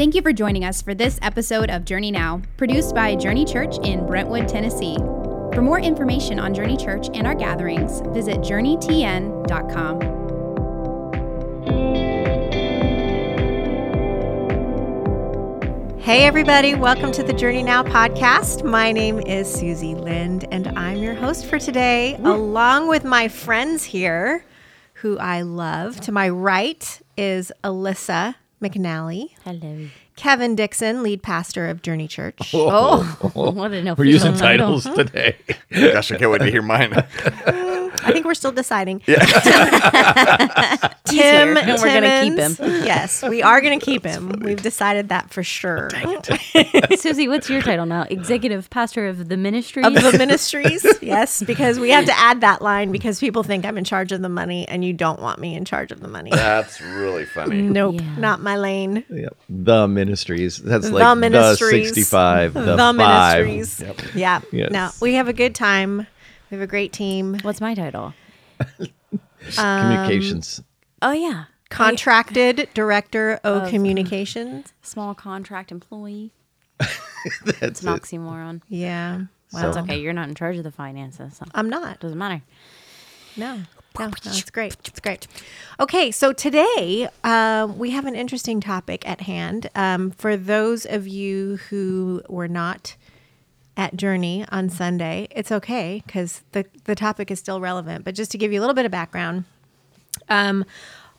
Thank you for joining us for this episode of Journey Now, produced by Journey Church in Brentwood, Tennessee. For more information on Journey Church and our gatherings, visit journeytn.com. Hey, everybody, welcome to the Journey Now podcast. My name is Susie Lind, and I'm your host for today, along with my friends here who I love. To my right is Alyssa McNally. Hello. Kevin Dixon, lead pastor of Journey Church. Oh, oh what an We're using title. titles today. Gosh, I can't wait to hear mine. I think we're still deciding. here, Tim, and we're gonna keep him. Yes, we are going to keep him. We've decided that for sure. Susie, what's your title now? Executive pastor of the ministry. Of the ministries, yes, because we have to add that line because people think I'm in charge of the money, and you don't want me in charge of the money. That's really funny. Nope, Yeah. not my lane. Yep. The ministries. That's The like ministries. the 65, the, The, five. ministries. Yeah. Yes. No, we have a good time. We have a great team. What's my title? Communications. Oh yeah, Contracted director of communications. small contract employee. That's It's an it. Um, oxymoron. Yeah. Wow. That's okay. You're not in charge of the finances. So I'm not. doesn't matter. No. No, no, it's great. It's great. Okay, so today um, we have an interesting topic at hand. Um, for those of you who were not at Journey on Sunday, it's okay because the, the topic is still relevant. But just to give you a little bit of background, um,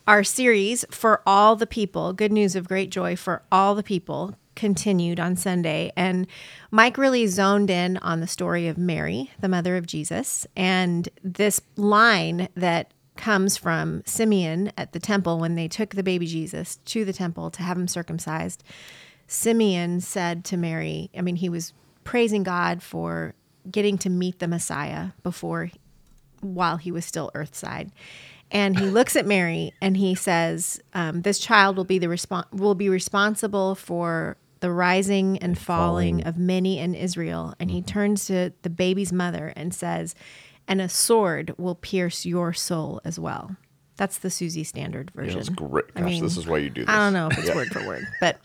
our series for all the people, Good News of Great Joy for all the people, continued on Sunday. And Mike really zoned in on the story of Mary, the mother of Jesus, and this line that comes from Simeon at the temple when they took the baby Jesus to the temple to have him circumcised. Simeon said to Mary, I mean, he was praising God for getting to meet the Messiah before while he was still earthside. And he looks at Mary and he says, um, "This child will be the respon- will be responsible for the rising and falling, of many in Israel." And he turns to the baby's mother and says, "And a sword will pierce your soul as well." That's the Susie Standard version. That's great. I mean, this is why you do this. I don't know if it's word for word, but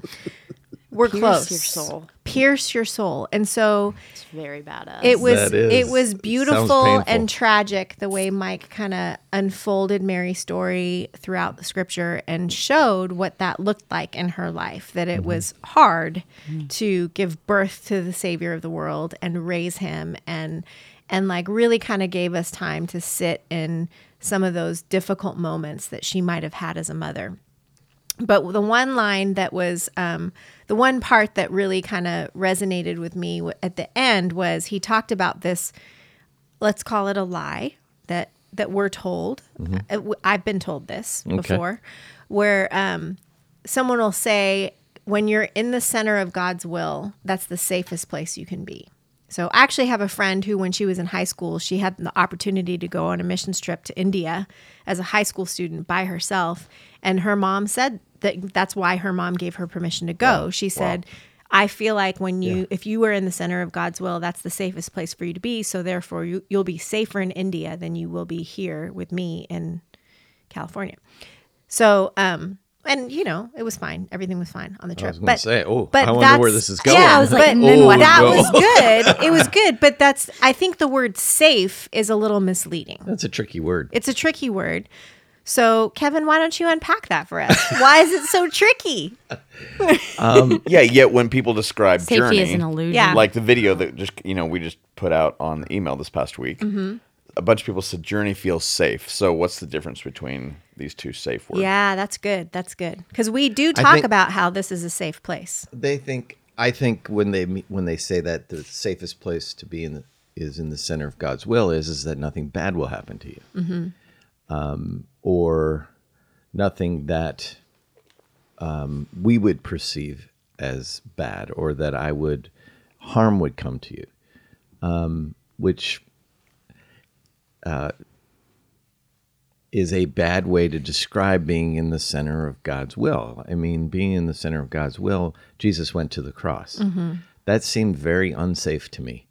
we're Pierce close. your soul. Pierce your soul. And so It's very badass. it was That is- it was beautiful and tragic the way Mike kind of unfolded Mary's story throughout the scripture and showed what that looked like in her life that Mm-hmm. it was hard to give birth to the savior of the world and raise him and and like really kind of gave us time to sit in some of those difficult moments that she might have had as a mother but the one line that was um, the one part that really kind of resonated with me at the end was he talked about this let's call it a lie that that we're told. Uh, w- i've been told this before where um, someone will say when you're in the center of god's will that's the safest place you can be. So I actually have a friend who, when she was in high school, she had the opportunity to go on a missions trip to India as a high school student by herself. And her mom said that that's why her mom gave her permission to go. She said, I feel like when you, if you were in the center of God's will, that's the safest place for you to be. So therefore, you, you'll be safer in India than you will be here with me in California. So, um, and you know, it was fine. Everything was fine on the trip. gonna say, oh, I wonder where this is going. Yeah, I was like, but what? that Oh, no. was good. It was good, but that's I think the word safe is a little misleading. That's a tricky word. It's a tricky word. So, Kevin, why don't you unpack that for us? Why is it so tricky? Yeah, yet when people describe Safety journey, is an illusion. Yeah. like the video that just you know we just put out on the email this past week, Mm-hmm. a bunch of people said journey feels safe. So what's the difference between these two safe words? Yeah, that's good. That's good. Because we do talk about how this is a safe place. They think. I think when they when they say that the safest place to be in the, is in the center of God's will is is that nothing bad will happen to you, um, or nothing that um, we would perceive as bad, or that I would harm would come to you, um, which uh, is a bad way to describe being in the center of God's will. I mean, being in the center of God's will, Jesus went to the cross. That seemed very unsafe to me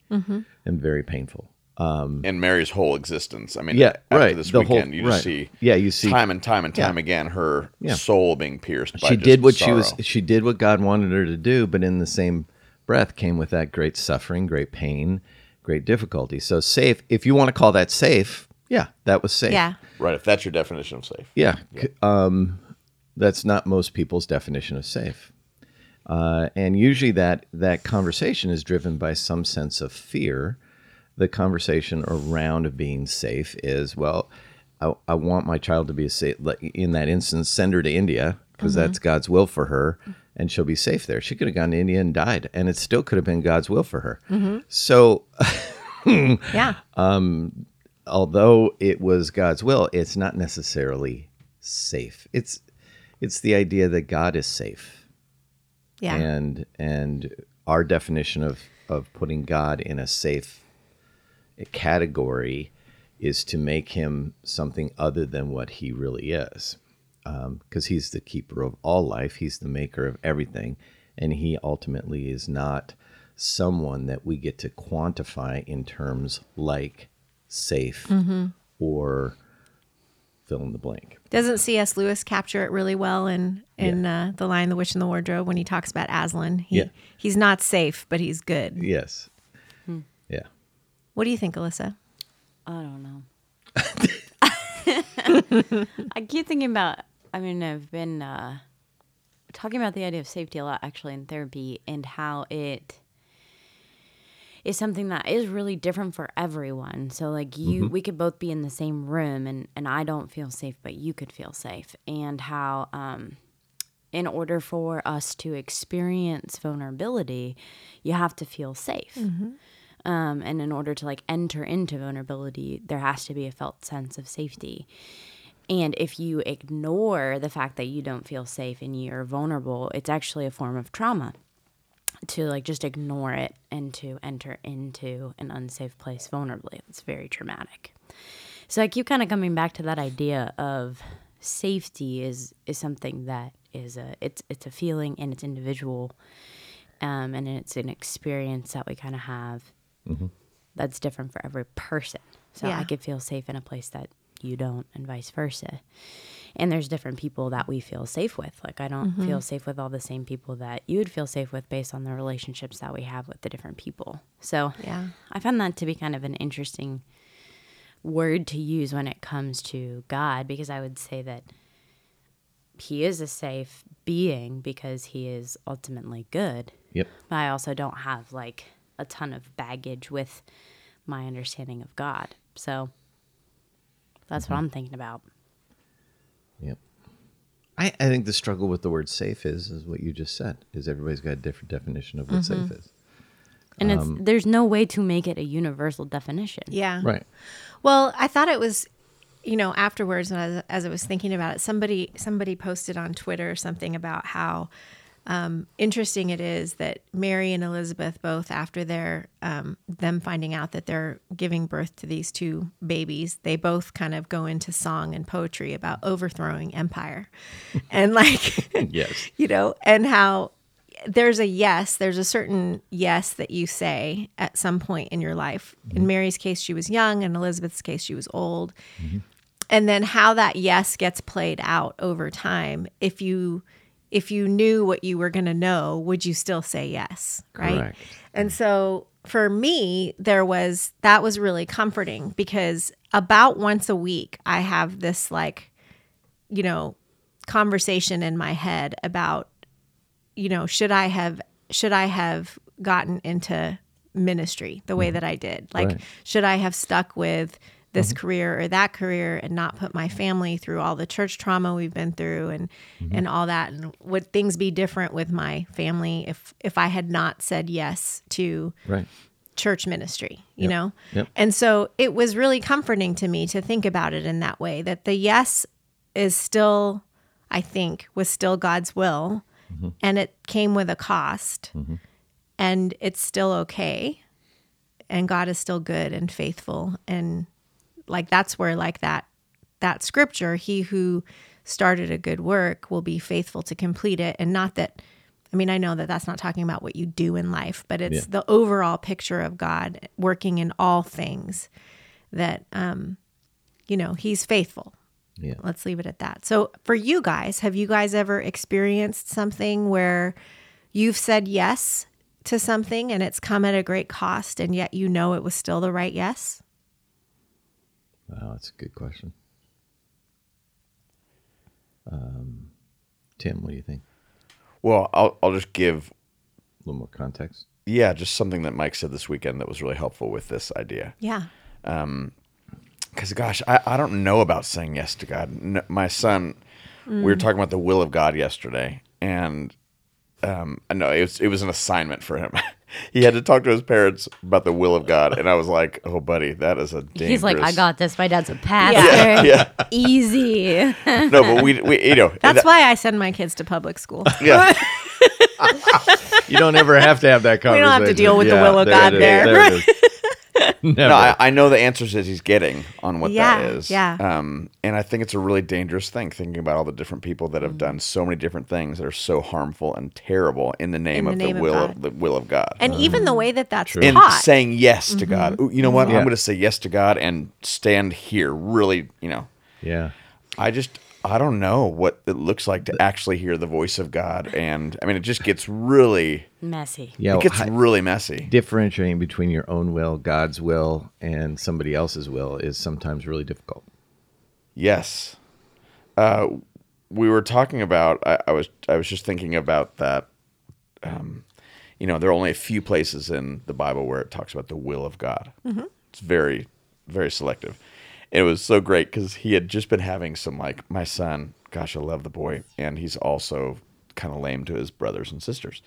and very painful. In Mary's whole existence. I mean, Yeah, after right. this The whole- weekend, you just right. see, Yeah, you see- time and time and Yeah. time again her Yeah. soul being pierced. by she just did what she was she did what God wanted her to do, but in the same breath came with that great suffering, great pain, great difficulty. So safe, if you want to call that safe, yeah, that was safe. Yeah. Right, if that's your definition of safe. Yeah. C- Um, that's not most people's definition of safe. Uh, and usually that that conversation is driven by some sense of fear. The conversation around being safe is, well, I, I want my child to be safe. like, In that instance, send her to India because that's God's will for her, and she'll be safe there. She could have gone to India and died, and it still could have been God's will for her. So Yeah. Um, although it was God's will, it's not necessarily safe. It's it's the idea that God is safe. Yeah. And and our definition of of putting God in a safe category is to make him something other than what he really is. Because he's the keeper of all life, he's the maker of everything, and he ultimately is not someone that we get to quantify in terms like safe or fill in the blank. Doesn't C.S. Lewis capture it really well in in uh, the Lion, the Witch, and the Wardrobe when he talks about Aslan? He Yeah. he's not safe, but he's good. Yes. Yeah. What do you think, Alyssa? I don't know. I keep thinking about. I mean, I've been uh, talking about the idea of safety a lot actually in therapy, and how it is something that is really different for everyone. So, like you, we could both be in the same room, and and I don't feel safe, but you could feel safe, and how. um in order for us to experience vulnerability, you have to feel safe. Um, and in order to like enter into vulnerability, there has to be a felt sense of safety. And if you ignore the fact that you don't feel safe and you're vulnerable, it's actually a form of trauma to like just ignore it and to enter into an unsafe place vulnerably. It's very traumatic. So I keep kind of coming back to that idea of safety is is something that is a it's it's a feeling and it's individual, um, and it's an experience that we kind of have Mm-hmm. that's different for every person. So Yeah. I could feel safe in a place that you don't, and vice versa. And there's different people that we feel safe with. Like I don't feel mm-hmm. safe with all the same people that you would feel safe with based on the relationships that we have with the different people. So Yeah. I found that to be kind of an interesting word to use when it comes to God because I would say that he is a safe being because he is ultimately good. Yep. But I also don't have like a ton of baggage with my understanding of God. So that's what mm-hmm. I'm thinking about. Yep. I, I think the struggle with the word safe is is what you just said. Is everybody's got a different definition of what safe mm-hmm. is. And it's um, there's no way to make it a universal definition. Yeah. Right. Well, I thought it was, you know, afterwards, and as, as I was thinking about it, somebody somebody posted on Twitter something about how um, interesting it is that Mary and Elizabeth both, after their um, them finding out that they're giving birth to these two babies, they both kind of go into song and poetry about overthrowing empire, and like, Yes. you know, and how there's a yes, there's a certain yes that you say at some point in your life. In Mary's case, she was young, in Elizabeth's case, she was old. And then how that yes gets played out over time. If you if you knew what you were going to know, would you still say yes, right? Correct. And so for me, there was that was really comforting because about once a week I have this like you know conversation in my head about you know should i have should i have gotten into ministry the way mm-hmm. that i did like Right. should i have stuck with this mm-hmm. career or that career and not put my family through all the church trauma we've been through and mm-hmm. and all that and would things be different with my family if if i had not said yes to Right. church ministry, you Yep. know? Yep. And so it was really comforting to me to think about it in that way that the yes is still, I think, was still God's will. Mm-hmm. And it came with a cost. And it's still okay. And God is still good and faithful. And like that's where like that that scripture, he who started a good work will be faithful to complete it. And not that I mean, I know that that's not talking about what you do in life, but it's Yeah. the overall picture of God working in all things that, um, you know, He's faithful. Yeah. Let's leave it at that. So, for you guys, have you guys ever experienced something where you've said yes to something and it's come at a great cost, and yet you know it was still the right yes? Wow, that's a good question. Um, Tim, what do you think? Well, I'll I'll just give A little more context. yeah, just something that Mike said this weekend that was really helpful with this idea. Yeah. Um, Because gosh, I, I don't know about saying yes to God. N my son, we were talking about the will of God yesterday, and um, I know it was it was an assignment for him. he had to talk to his parents about the will of God, and I was like, "Oh, buddy, that is a dangerous." He's like, I got this. My dad's a pastor. Yeah, yeah. Easy. No, but we, we you know That's that- why I send my kids to public school. Yeah, You don't ever have to have that We conversation. don't have to deal with the will of it God is, there. it is. Never. no, I, I know the answers that he's getting on what Yeah, that is. yeah. Um, and I think it's a really dangerous thing thinking about all the different people that have Mm. done so many different things that are so harmful and terrible in the name the of name the of will God. of the will of God. And even the way that that's and taught. saying yes to God. Ooh, You know what? Yeah. I'm going to say yes to God and stand here. Really, you know, yeah. I just I don't know what it looks like to actually hear the voice of God, and I mean, it just gets really Messy. Yeah. it gets hi- really messy. differentiating between your own will, God's will, and somebody else's will is sometimes really difficult. Yes. Uh, we were talking about. I, I was. I was just thinking about that. Um, you know, there are only a few places in the Bible where it talks about the will of God. It's very, very selective. And it was so great because he had just been having some like my son. Gosh, I love the boy, and he's also kind of lame to his brothers and sisters.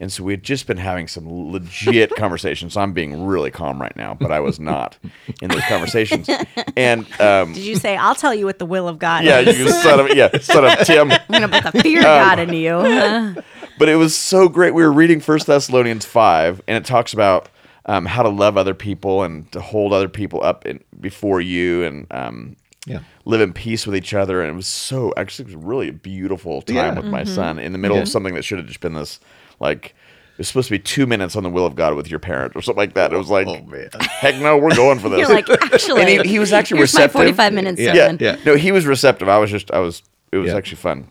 And so we had just been having some legit conversations. So I'm being really calm right now, but I was not in those conversations. And um, Did you say, I'll tell you what the will of God yeah, is? you son of yeah, son of Tim. I'm gonna put the fear of Um, God into you. But it was so great. We were reading First Thessalonians five, and it talks about um, how to love other people and to hold other people up in, before you, and um, Yeah. live in peace with each other. And it was so actually, it was really a beautiful time Yeah. with my son in the middle Yeah. of something that should have just been this like. It was supposed to be two minutes on the will of God with your parent or something like that. It was like, Oh, man. heck no, we're going for this. You're like, actually, And he- he was actually here's receptive. My 45 minutes, Yeah. son. yeah, no, he was receptive. I was just, I was, it was Yeah. actually fun.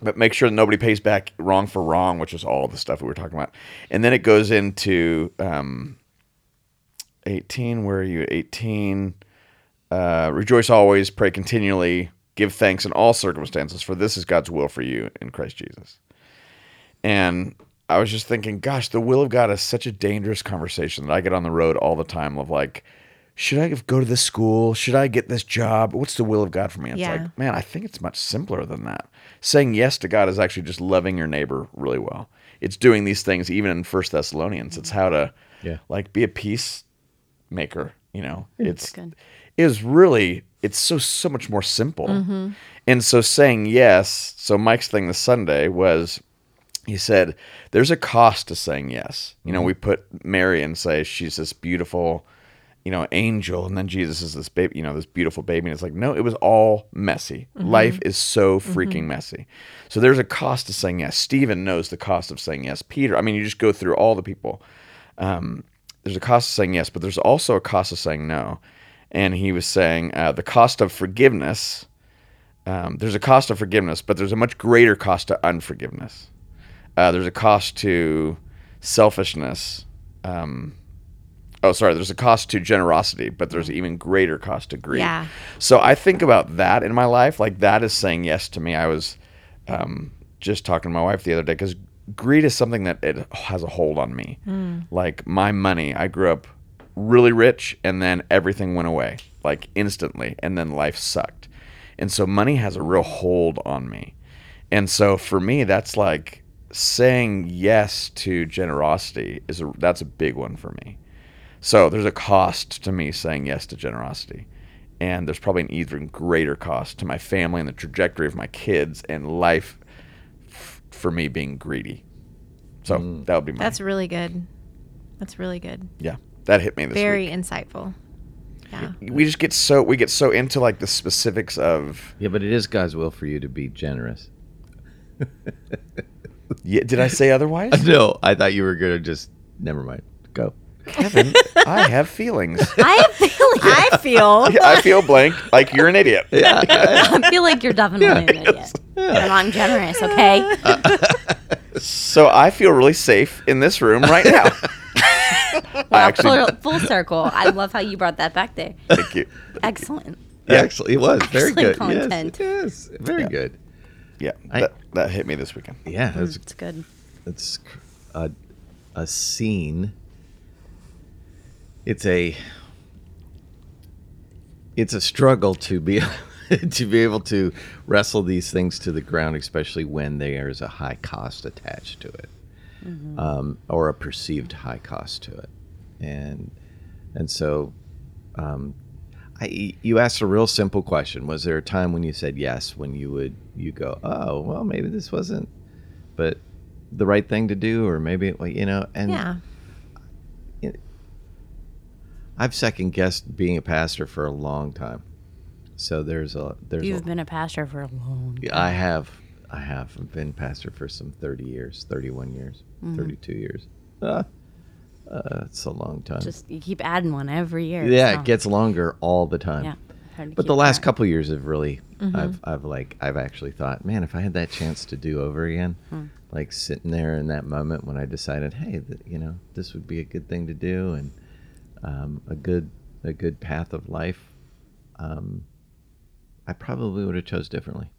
But make sure that nobody pays back wrong for wrong, which is all the stuff we were talking about. And then it goes into um, 18. Where are you? 18. Uh, Rejoice always, pray continually, give thanks in all circumstances, for this is God's will for you in Christ Jesus. And I was just thinking, gosh, the will of God is such a dangerous conversation that I get on the road all the time of like, should I go to this school? Should I get this job? What's the will of God for me? It's Yeah. like, man, I think it's much simpler than that. Saying yes to God is actually just loving your neighbor really well. It's doing these things even in First Thessalonians. It's how to Yeah. like be a peacemaker, you know. Hmm, it's good. it is really it's so so much more simple. Mm-hmm. And so saying yes, so Mike's thing this Sunday was he said there's a cost to saying yes. You know, mm-hmm. we put Mary and say she's this beautiful, you know, angel, and then Jesus is this baby, you know, this beautiful baby. And it's like, no, it was all messy. Mm-hmm. Life is so freaking messy. So there's a cost to saying yes. Stephen knows the cost of saying yes. Peter, I mean, you just go through all the people. Um, there's a cost of saying yes, but there's also a cost of saying no. And he was saying uh, the cost of forgiveness. Um, there's a cost of forgiveness, but there's a much greater cost to unforgiveness. Uh, there's a cost to selfishness. Um, oh, sorry. There's a cost to generosity, but there's an even greater cost to greed. Yeah. So I think about that in my life. Like that is saying yes to me. I was um, just talking to my wife the other day because greed is something that it has a hold on me. Like my money, I grew up really rich and then everything went away like instantly and then life sucked. And so money has a real hold on me. And so for me that's like saying yes to generosity is a, that's a big one for me. So there's a cost to me saying yes to generosity. And there's probably an even greater cost to my family and the trajectory of my kids and life for me being greedy. So mm. that would be my That's really good. That's really good. yeah. That hit me this Very week. insightful. Yeah. We just get so we get so into like the specifics of Yeah, but it is God's will for you to be generous. Yeah, did I say otherwise? No, I thought you were gonna just. Never mind. Go. Kevin, I have feelings. I feel like, I feel I feel blank like you're an idiot. Yeah. I feel like you're definitely an idiot. And I'm generous, okay? Uh, so I feel really safe in this room right now. I Wow, actually full, full circle. I love how you brought that back there. thank you. Excellent. Yeah. Actually, it was very Excellent good. content. Yes, yes, very good. Yeah, I- that, that hit me this weekend. Yeah, that's It's good. it's a a scene. It's a it's a struggle to be to be able to wrestle these things to the ground, especially when there's a high cost attached to it, um, or a perceived high cost to it, and and so. Um, I, you asked a real simple question. Was there a time when you said yes, when you would you go, oh well, maybe this wasn't, but the right thing to do, or maybe it, well, you know, and yeah. I've second guessed being a pastor for a long time. So there's a there's You've a, been a pastor for a long time. I have I have I've been pastor for some 30 years, 31 years, Mm-hmm. 32 years. Uh, uh, it's a long time. Just you keep adding one every year. yeah, so- it gets longer all the time. Yeah. But the last track. couple years have really, Mm-hmm. I've, I've like, I've actually thought, man, if I had that chance to do over again, Hmm. like sitting there in that moment when I decided, hey, you know, this would be a good thing to do and um, a good, a good path of life, um, I probably would have chose differently.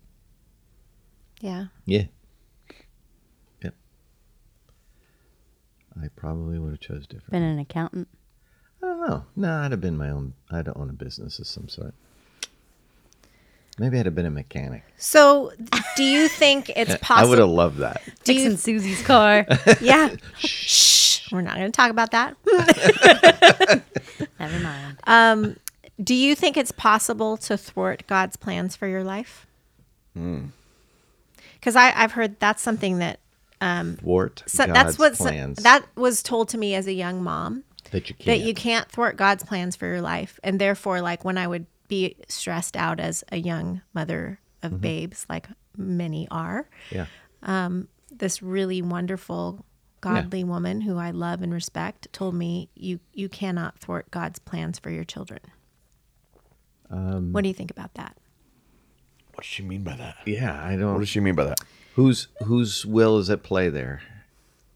Yeah. Yeah. Yep. I probably would have chose different. Been an accountant. I don't know. No, I'd have been my own. I'd own a business of some sort. Maybe I'd have been a mechanic. So, do you think it's possible? I would have loved that. Do you- Fixing Susie's car. yeah. Shh. We're not going to talk about that. Never mind. Um, Do you think it's possible to thwart God's plans for your life? Hmm. Because I've heard that's something that Thwart so God's that's what plans that was told to me as a young mom that you can't. that you can't thwart God's plans for your life, and therefore, like when I would be stressed out as a young mother of Mm-hmm. babes, like many are, yeah. this really wonderful godly woman who I love and respect told me you you cannot thwart God's plans for your children. Um, what do you think about that? What does she mean by that? Yeah, I don't. What does she mean by that? Whose whose will is at play there?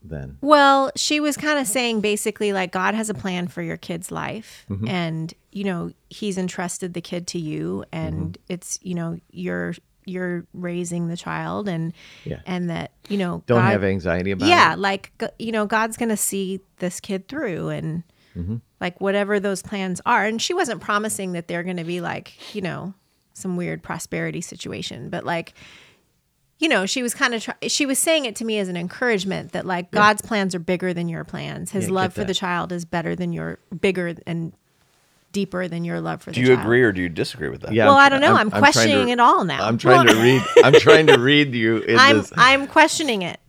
Then Well, she was kind of saying basically like God has a plan for your kid's life Mm-hmm. and you know, he's entrusted the kid to you and Mm-hmm. it's, you know, you're you're raising the child and Yeah. and that, you know, don't God- have anxiety about it. yeah, it. like you know, God's going to see this kid through and Mm-hmm. like whatever those plans are. And she wasn't promising that they're going to be like, you know, some weird prosperity situation, but like you know, she was kind of try- she was saying it to me as an encouragement that like God's plans are bigger than your plans. His Yeah, love for the child is better than your bigger and deeper than your love for Do the you child. agree or do you disagree with that? Yeah, Well, I'm- I don't know. I'm, I'm trying questioning to- it all now. I'm trying to read. I'm trying to read you. In I'm this. I'm questioning it.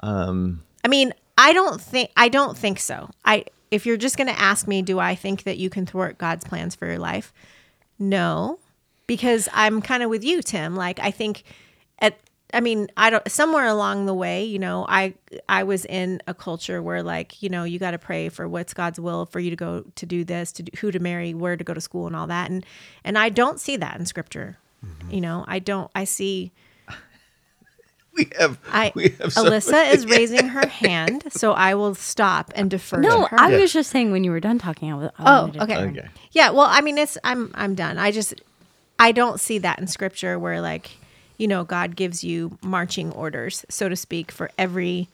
Um, I mean, I don't think I don't think so. I if you're just going to ask me, do I think that you can thwart God's plans for your life? No, because I'm kind of with you, Tim. Like I think at I mean, I don't somewhere along the way, you know, I I was in a culture where like, you know, you got to pray for what's God's will for you to go to do this, to do, who to marry, where to go to school and all that. And and I don't see that in scripture. Mm-hmm. You know, I don't I see we have. I we have Alyssa many- is raising her hand, so I will stop and defer No, to her. I was just saying when you were done talking. I was, I oh, wanted to okay. Okay. Yeah, well, I mean, it's I'm I'm done. I just I don't see that in scripture where like you know God gives you marching orders, so to speak, for every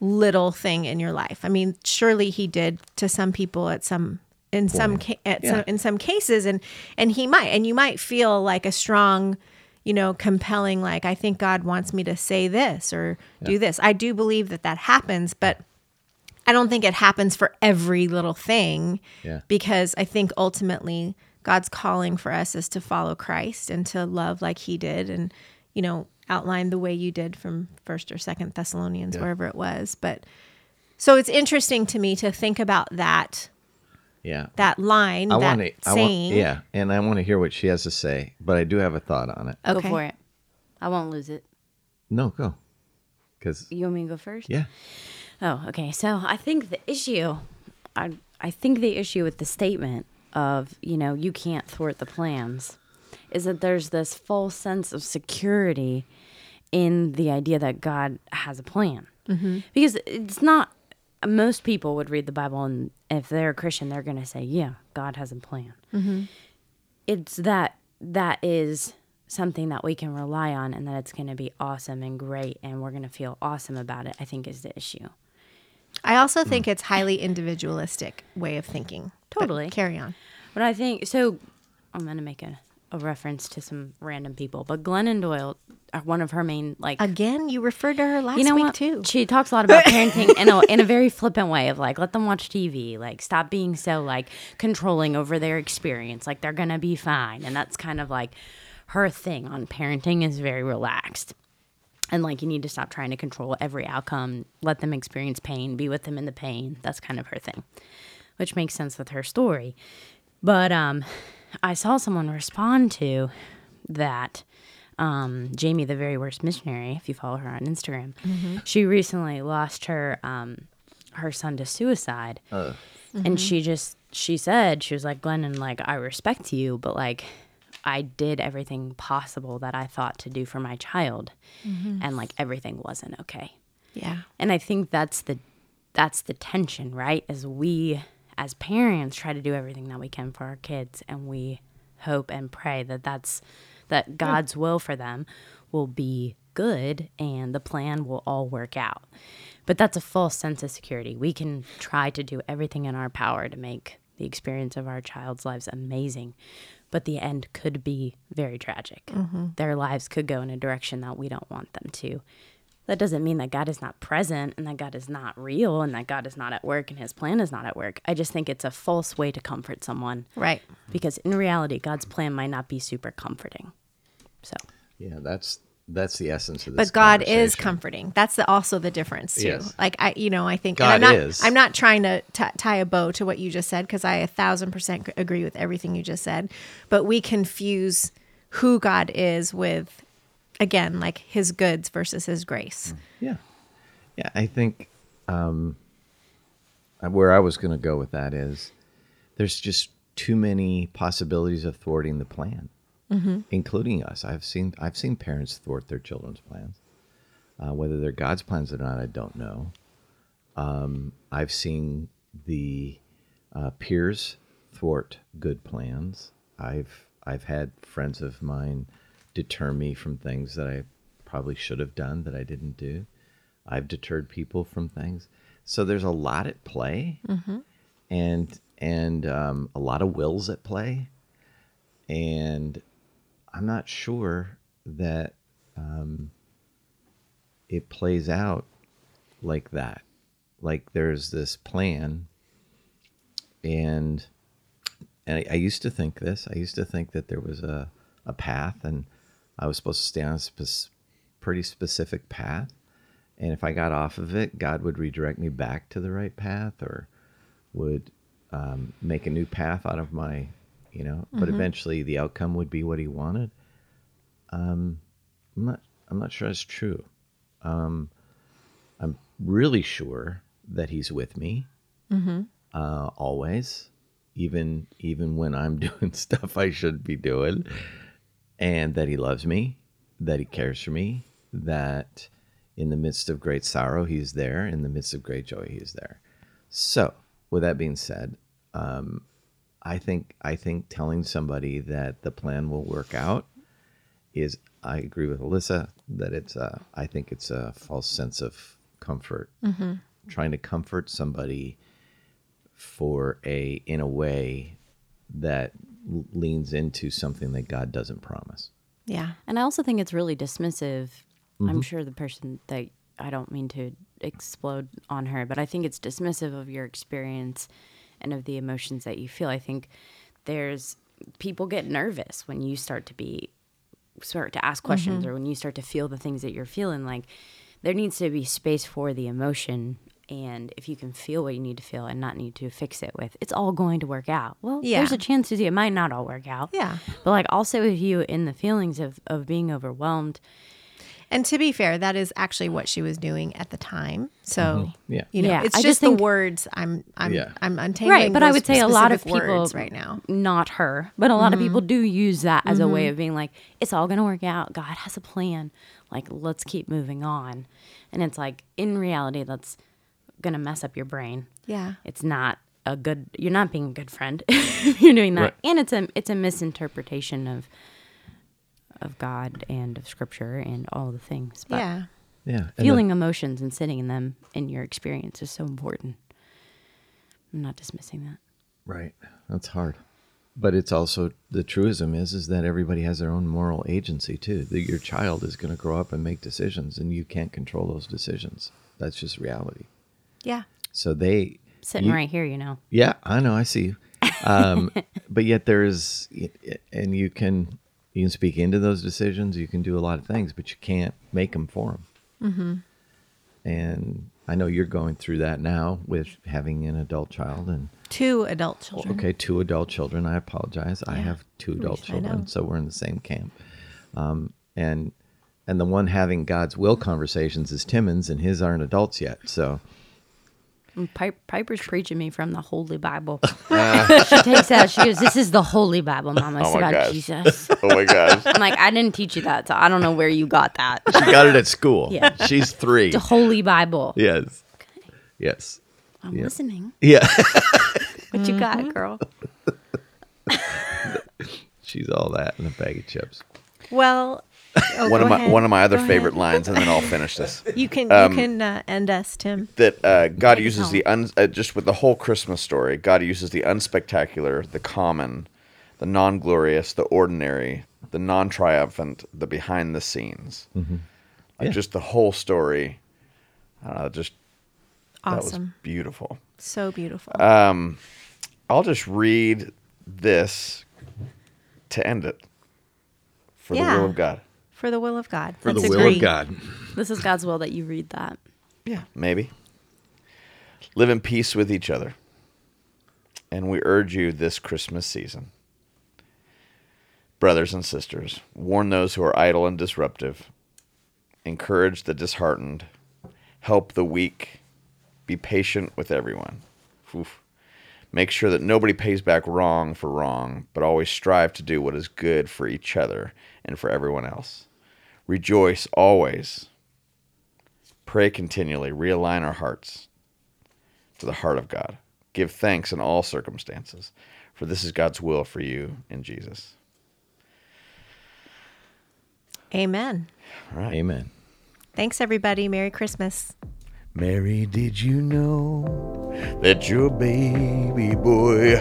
little thing in your life. I mean, surely He did to some people at some in some ca- at some, in some cases, and and He might, and you might feel like a strong. You know, compelling, like, I think God wants me to say this or do this. I do believe that that happens, but I don't think it happens for every little thing Yeah. because I think ultimately God's calling for us is to follow Christ and to love like he did and you know outline the way you did from first or second Thessalonians wherever it was but so it's interesting to me to think about that Yeah. that line I that want to. saying Yeah, and I want to hear what she has to say, but I do have a thought on it. okay Go for it. I won't lose it. No, go. Because You want me to go first? yeah, Oh, okay. So I think the issue, I I think the issue with the statement of you know you can't thwart the plans, is that there's this false sense of security in the idea that God has a plan, mm-hmm. because it's not. Most people would read the Bible, and if they're a Christian, they're going to say, "Yeah, God has a plan." Mm-hmm. It's that that is something that we can rely on, and that it's going to be awesome and great, and we're going to feel awesome about it. I think is the issue. I also think it's highly individualistic way of thinking. Totally. carry on. But I think so. I'm gonna make a, a reference to some random people, but Glennon Doyle, uh, one of her main like. Again, you referred to her last you know week what? too. She talks a lot about parenting in a in a very flippant way of like let them watch TV, like stop being so like controlling over their experience, like they're gonna be fine, and that's kind of like her thing on parenting is very relaxed. And like you need to stop trying to control every outcome, let them experience pain, be with them in the pain. That's kind of her thing, which makes sense with her story. But um, I saw someone respond to that. Um, Jamie, the very worst missionary, if you follow her on Instagram, she recently lost her um, her son to suicide, and she just she said she was like Glennon, like I respect you, but like I did everything possible that I thought to do for my child, and like everything wasn't okay. Yeah. And I think that's the that's the tension, right? As we as parents try to do everything that we can for our kids and we hope and pray that that's that God's will for them will be good and the plan will all work out. But that's a false sense of security. We can try to do everything in our power to make the experience of our child's lives amazing, but the end could be very tragic. Mm-hmm. Their lives could go in a direction that we don't want them to. That doesn't mean that God is not present and that God is not real and that God is not at work and his plan is not at work. I just think it's a false way to comfort someone Right. because in reality, God's plan might not be super comforting. So, yeah, that's that's the essence of this. But God is comforting. That's the, also the difference too. Yes. Like I, you know, I think God I'm not. is. I'm not trying to t- tie a bow to what you just said because I a thousand percent agree with everything you just said. But we confuse who God is with, again, like His goods versus His grace. Yeah, yeah. I think um, uh, where I was going to go with that is there's just too many possibilities of thwarting the plan, including us. I've seen I've seen parents thwart their children's plans. Uh, whether they're God's plans or not, I don't know. Um, I've seen the uh, peers thwart good plans. I've I've had friends of mine deter me from things that I probably should have done that I didn't do. I've deterred people from things. So there's a lot at play, and and um, a lot of wills at play, and I'm not sure that um, it plays out like that. Like there's this plan, and and I, I used to think this. I used to think that there was a a path, and I was supposed to stay on a spec- pretty specific path. And if I got off of it, God would redirect me back to the right path, or would um, make a new path out of my, you know. But eventually, the outcome would be what He wanted. Um, I'm not. I'm not sure that's true. Um, I'm really sure that He's with me uh, always, even even when I'm doing stuff I should be doing, and that He loves me, that He cares for me, that in the midst of great sorrow He's there, in the midst of great joy He's there. So, with that being said, um, I think I think telling somebody that the plan will work out is I agree with Alyssa that it's a, I think it's a false sense of comfort. Trying to comfort somebody for a in a way that leans into something that God doesn't promise. Yeah. and I also think it's really dismissive. I'm mm-hmm. sure the person that I don't mean to explode on her, but I think it's dismissive of your experience and of the emotions that you feel. I think there's people get nervous when you start to be start to ask questions mm-hmm. or when you start to feel the things that you're feeling like there needs to be space for the emotion and if you can feel what you need to feel and not need to fix it with it's all going to work out well Yeah. there's a chance to see it might not all work out Yeah. but like also if you in the feelings of of being overwhelmed And to be fair, that is actually what she was doing at the time. So mm-hmm. Yeah. you know, Yeah, it's I just just the words. I'm I'm Yeah. I'm untangling. right but i would say a lot of people right now. not her but a lot of mm-hmm. people do use that as a way mm-hmm. of being like it's all gonna work out god has a plan like let's keep moving on and it's like in reality that's gonna mess up your brain Yeah. it's not a good you're not being a good friend you're doing that Right. and it's a it's a misinterpretation of of god and of scripture and all the things but Yeah. Yeah. And the- feeling emotions and sitting in them in your experience is so important i'm not dismissing that Right. That's hard. But it's also the truism is is that everybody has their own moral agency too. That your child is going to grow up and make decisions and you can't control those decisions. That's just reality. Yeah. So they sitting you- right here you know Yeah, I know, I see you. Um, but yet there is and you can you can speak into those decisions, you can do a lot of things, but you can't make them for them. Mm-hmm. And I know you're going through that now with having an adult child and Two adult children. Okay, two adult children. I apologize. I have two adult children, so we're in the same camp. Um, and and the one having God's will conversations is Timmons, and his aren't adults yet. So Piper's preaching me from the Holy Bible. she takes out, she goes, This is the Holy Bible, Mama. It's Oh my about gosh. Jesus. Oh my gosh. I'm like, I didn't teach you that, so I don't know where you got that. she got it at school. Yeah. she's three. The Holy Bible. Yes, yes, I'm Yeah. listening. yeah. What you got, mm-hmm. girl? she's all that and a bag of chips. Well, oh, one go of my ahead. one of my other Go favorite ahead. lines, and then I'll finish this. You can um, you can uh, end us, Tim. that uh, God Take uses the un, uh, just with the whole Christmas story. God uses the unspectacular, the common, the non-glorious, the ordinary, the non-triumphant, the behind the scenes. Like Yeah. just the whole story. I don't just that was Awesome. beautiful. So beautiful. Um, I'll just read this to end it for the will of God. For the will of God. For Let's the will agree. of God. This is God's will that you read that. Yeah, maybe. Live in peace with each other. And we urge you this Christmas season. Brothers and sisters, warn those who are idle and disruptive. Encourage the disheartened. Help the weak. Be patient with everyone. Oof. Make sure that nobody pays back wrong for wrong, but always strive to do what is good for each other and for everyone else. Rejoice always. Pray continually. Realign our hearts to the heart of God. Give thanks in all circumstances, for this is God's will for you in Jesus. Amen. All right. Amen. Thanks, everybody. Merry Christmas. Mary, did you know that your baby boy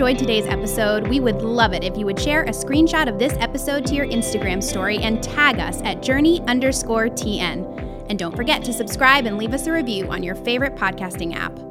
enjoyed today's episode, we would love it if you would share a screenshot of this episode to your Instagram story and tag us at journey underscore TN. And don't forget to subscribe and leave us a review on your favorite podcasting app.